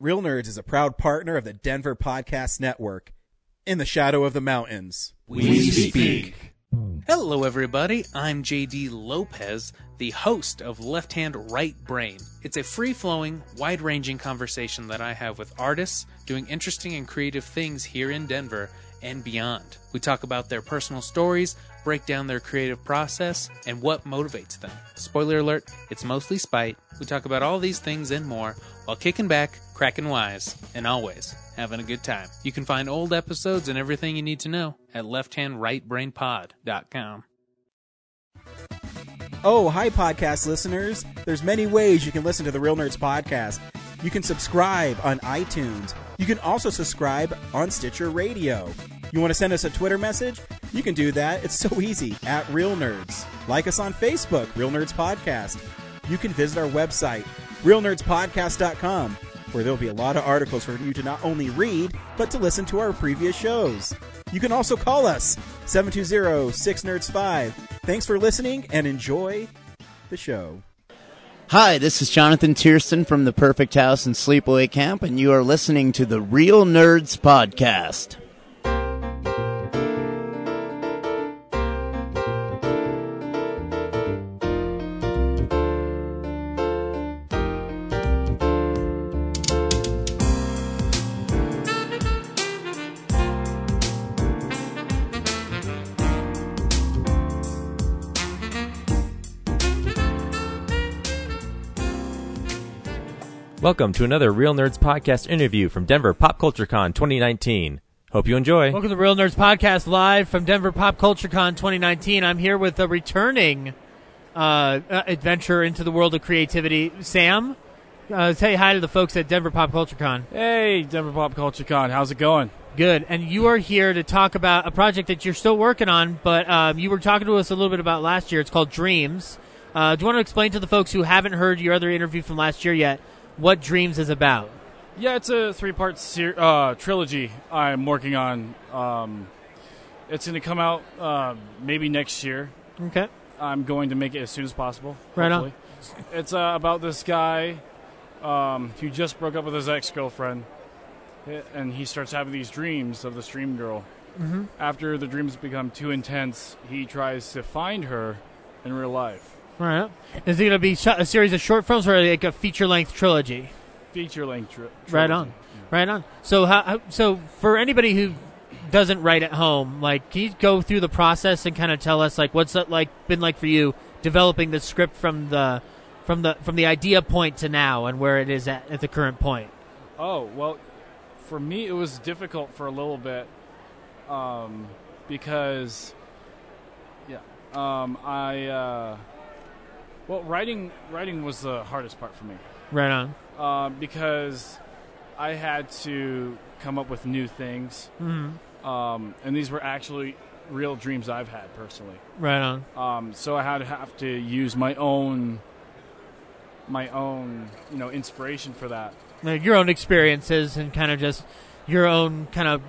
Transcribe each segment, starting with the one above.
Real Nerds is a proud partner of the Denver Podcast Network. In the shadow of the mountains. We speak. Hello, everybody. I'm JD Lopez, the host of Left Hand Right Brain. It's a free flowing, wide ranging conversation that I have with artists doing interesting and creative things here in Denver and beyond. We talk about their personal stories, break down their creative process, and what motivates them. Spoiler alert, it's mostly spite. We talk about all these things and more while kicking back, cracking wise, and always having a good time. You can find old episodes and everything you need to know at lefthandrightbrainpod.com. Oh, hi, podcast listeners. There's many ways you can listen to the Real Nerds podcast. You can subscribe on iTunes. You can also subscribe on Stitcher Radio. You want to send us a Twitter message? You can do that. It's so easy at Real Nerds. Like us on Facebook, Real Nerds Podcast. You can visit our website, realnerdspodcast.com, where there'll be a lot of articles for you to not only read, but to listen to our previous shows. You can also call us 720-6nerds5. Thanks for listening and enjoy the show. Hi, this is Jonathan Tiersten from the Perfect House and Sleepaway Camp, and you are listening to the Real Nerds Podcast. Welcome to another Real Nerds Podcast interview from Denver Pop Culture Con 2019. Hope you enjoy. Welcome to the Real Nerds Podcast live from Denver Pop Culture Con 2019. I'm here with a returning uh, uh, adventure into the world of creativity. Sam, uh, say hi to the folks at Denver Pop Culture Con. Hey, Denver Pop Culture Con. How's it going? Good. And you are here to talk about a project that you're still working on, but um, you were talking to us a little bit about last year. It's called Dreams. Uh, do you want to explain to the folks who haven't heard your other interview from last year yet what Dreams is about? Yeah, it's a three-part ser- uh, trilogy I'm working on. Um, it's going to come out uh, maybe next year. Okay. I'm going to make it as soon as possible. Right on. It's uh, about this guy um, who just broke up with his ex-girlfriend, eh, and he starts having these dreams of this dream girl. Mm-hmm. After the dreams become too intense, he tries to find her in real life. Right. on. Is it going to be a series of short films or like a feature-length trilogy? Feature-length tri- Right trilogy. on, right on. So, how, how, so for anybody who doesn't write at home, like, can you go through the process and kind of tell us, like, what's it like been like for you developing the script from the from the from the idea point to now and where it is at at the current point? Oh well, for me it was difficult for a little bit, um, because, yeah, um, I uh, well writing writing was the hardest part for me, Right on. uh, because I had to come up with new things, Mm-hmm. um, and these were actually real dreams I've had personally. Right on. Um, so I had to have to use my own my own you know inspiration for that. Like your own experiences and kind of just your own kind of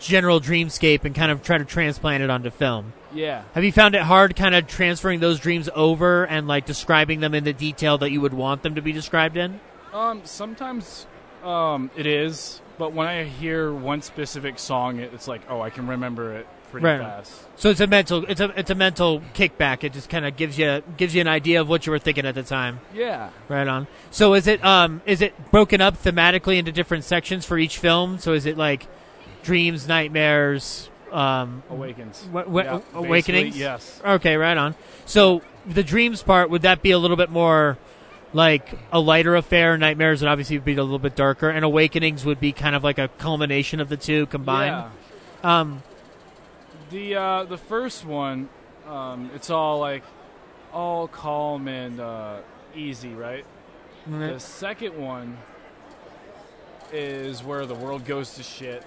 general dreamscape and kind of try to transplant it onto film. Yeah. Have you found it hard kind of transferring those dreams over and like describing them in the detail that you would want them to be described in? Um, sometimes um, it is, but when I hear one specific song, it's like, oh, I can remember it pretty Right. fast. So it's a mental it's a it's a mental kickback. It just kind of gives you gives you an idea of what you were thinking at the time. Yeah. Right on. So is it um is it broken up thematically into different sections for each film? So is it like dreams, nightmares, um Awakens. Wha- wha- Yeah, awakenings? Yes. Okay, right on. So the dreams part would that be a little bit more like a lighter affair? Nightmares would obviously be a little bit darker, and awakenings would be kind of like a culmination of the two combined. Yeah. Um, The uh, the first one, um, it's all like all calm and uh, easy, right? Mm-hmm. The second one is where the world goes to shit.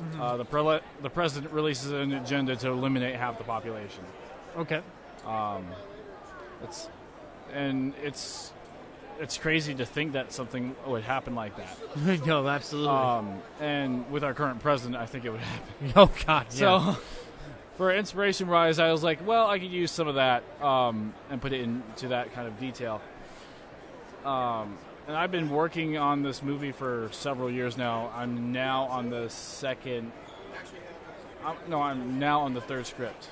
Mm-hmm. Uh, the prele- the president releases an agenda to eliminate half the population. okay. Um, it's and it's it's crazy to think that something would happen like that. no, absolutely. Um, and with our current president, I think it would happen. oh God. yeah. So, for inspiration wise, I was like, well, I could use some of that um, and put it into that kind of detail. Um, and I've been working on this movie for several years now. I'm now on the second. I'm, no, I'm now on the third script.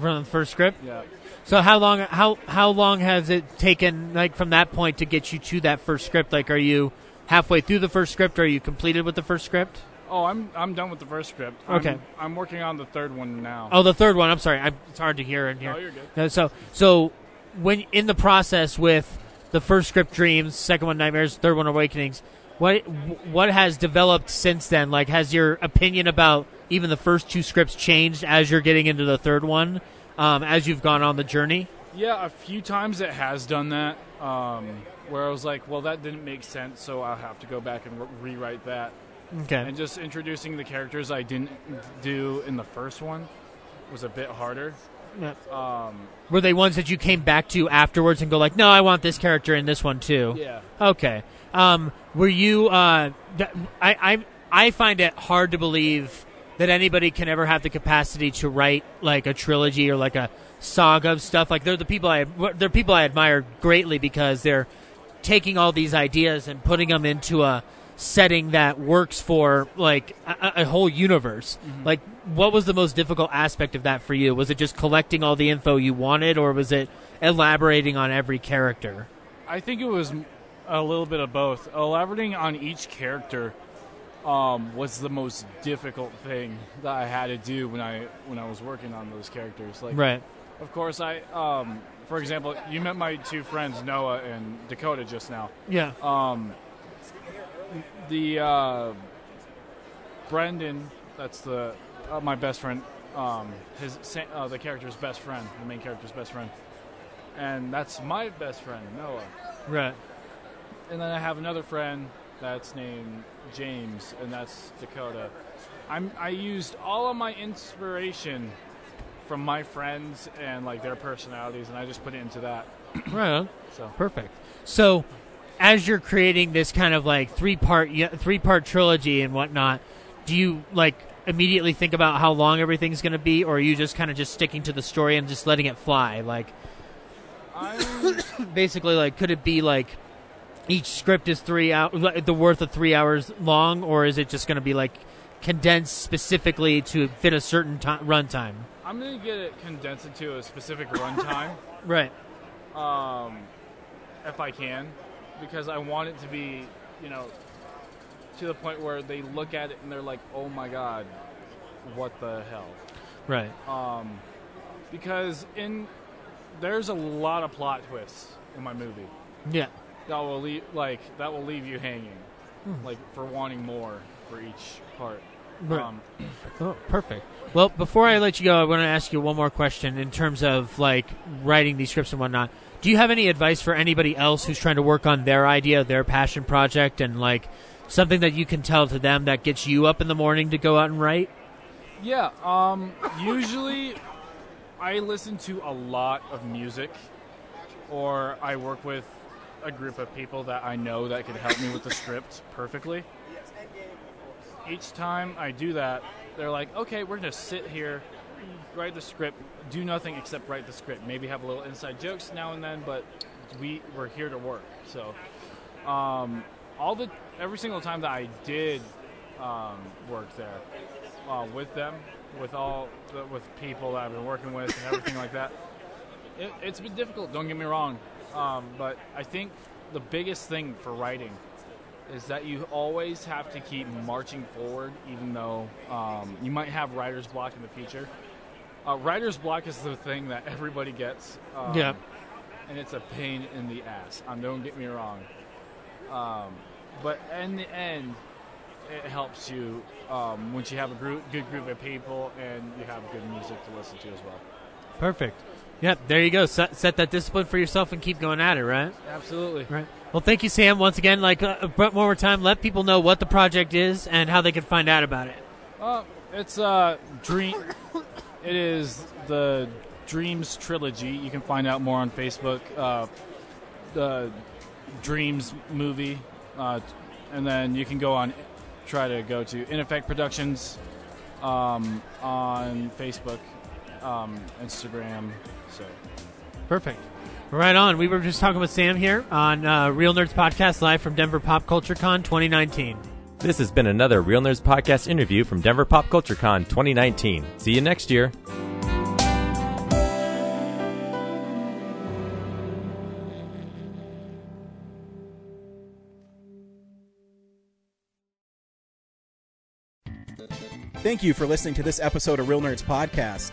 From the first script. Yeah. So how long how how long has it taken like from that point to get you to that first script? Like are you halfway through the first script or are you completed with the first script? Oh, I'm I'm done with the first script. I'm- Okay. I'm, working on the third one now. Oh, the third one. I'm sorry. I, it's hard to hear in here. Oh, you're good. So so when in the process with the first script dreams, second one nightmares, third one awakenings, what what has developed since then? Like has your opinion about even the first two scripts changed as you're getting into the third one? Um, as you've gone on the journey? Yeah, a few times it has done that. Um, where I was like, well, that didn't make sense, so I'll have to go back and re- rewrite that. Okay. And just introducing the characters I didn't do in the first one was a bit harder. Yeah. Um, Were they ones that you came back to afterwards and go like, no, I want this character in this one too? yeah. Okay. Um, were you? Uh, th- I, I I find it hard to believe that anybody can ever have the capacity to write like a trilogy or like a saga of stuff. Like they're the people I they're people I admire greatly because they're taking all these ideas and putting them into a setting that works for like a, a whole universe. Like, what was the most difficult aspect of that for you? Was it just collecting all the info you wanted, or was it elaborating on every character? I think it was a little bit of both. Elaborating on each character um, was the most difficult thing that I had to do when I when I was working on those characters. Like, Right. of course, I, um, for example, you met my two friends Noah and Dakota just now. Yeah. Um, the uh, Brendan, that's the uh, my best friend. Um, his uh, the character's best friend, the main character's best friend, and that's my best friend Noah. Right. And then I have another friend that's named James, and that's Dakota. I'm I used all of my inspiration from my friends and like their personalities, and I just put it into that. Right. On. So Perfect. So, as you're creating this kind of like three part three part trilogy and whatnot, do you like immediately think about how long everything's going to be, or are you just kind of just sticking to the story and just letting it fly? Like, basically, like, could it be like each script is three hours, the worth of three hours long, or is it just going to be like condensed specifically to fit a certain ti runtime? I'm gonna get it condensed into a specific runtime. Right. um, if I can, because I want it to be, you know, to the point where they look at it and they're like, "Oh my god, what the hell?" Right. Um, because in there's a lot of plot twists in my movie Yeah. that will leave like that will leave you hanging, like for wanting more for each part. Right. Um, Oh, perfect. Well, before I let you go, I want to ask you one more question in terms of like writing these scripts and whatnot. Do you have any advice for anybody else who's trying to work on their idea, their passion project, and like something that you can tell to them that gets you up in the morning to go out and write? Yeah, um, usually I listen to a lot of music, or I work with a group of people that I know that could help me with the script perfectly. Each time I do that, they're like, okay, we're going to sit here, write the script, do nothing except write the script. Maybe have a little inside jokes now and then, but we, we're here to work. So, um, all the every single time that I did um, work there uh, with them, with all the, with people that I've been working with and everything like that, it, it's been difficult. Don't get me wrong, um, but I think the biggest thing for writing is that you always have to keep marching forward, even though um, you might have writer's block in the future. Uh, writer's block is the thing that everybody gets. Um, Yeah. And it's a pain in the ass. Um, don't get me wrong. Um, but in the end, it helps you um, once you have a group, good group of people and you have good music to listen to as well. Perfect. Yep. There you go. Set, set that discipline for yourself and keep going at it. Right. Absolutely. Right. Well, thank you, Sam. Once again, like uh, one more time, let people know what the project is and how they can find out about it. Uh, it's uh, dream. it is the Dreams trilogy. You can find out more on Facebook. Uh, the Dreams movie, uh, and then you can go on. Try to go to In Effect Productions um, on Facebook, um, Instagram. So Perfect. Right on. We were just talking with Sam here on uh, Real Nerds Podcast live from Denver Pop Culture Con 2019. This has been another Real Nerds Podcast interview from Denver Pop Culture Con 2019. See you next year. Thank you for listening to this episode of Real Nerds Podcast.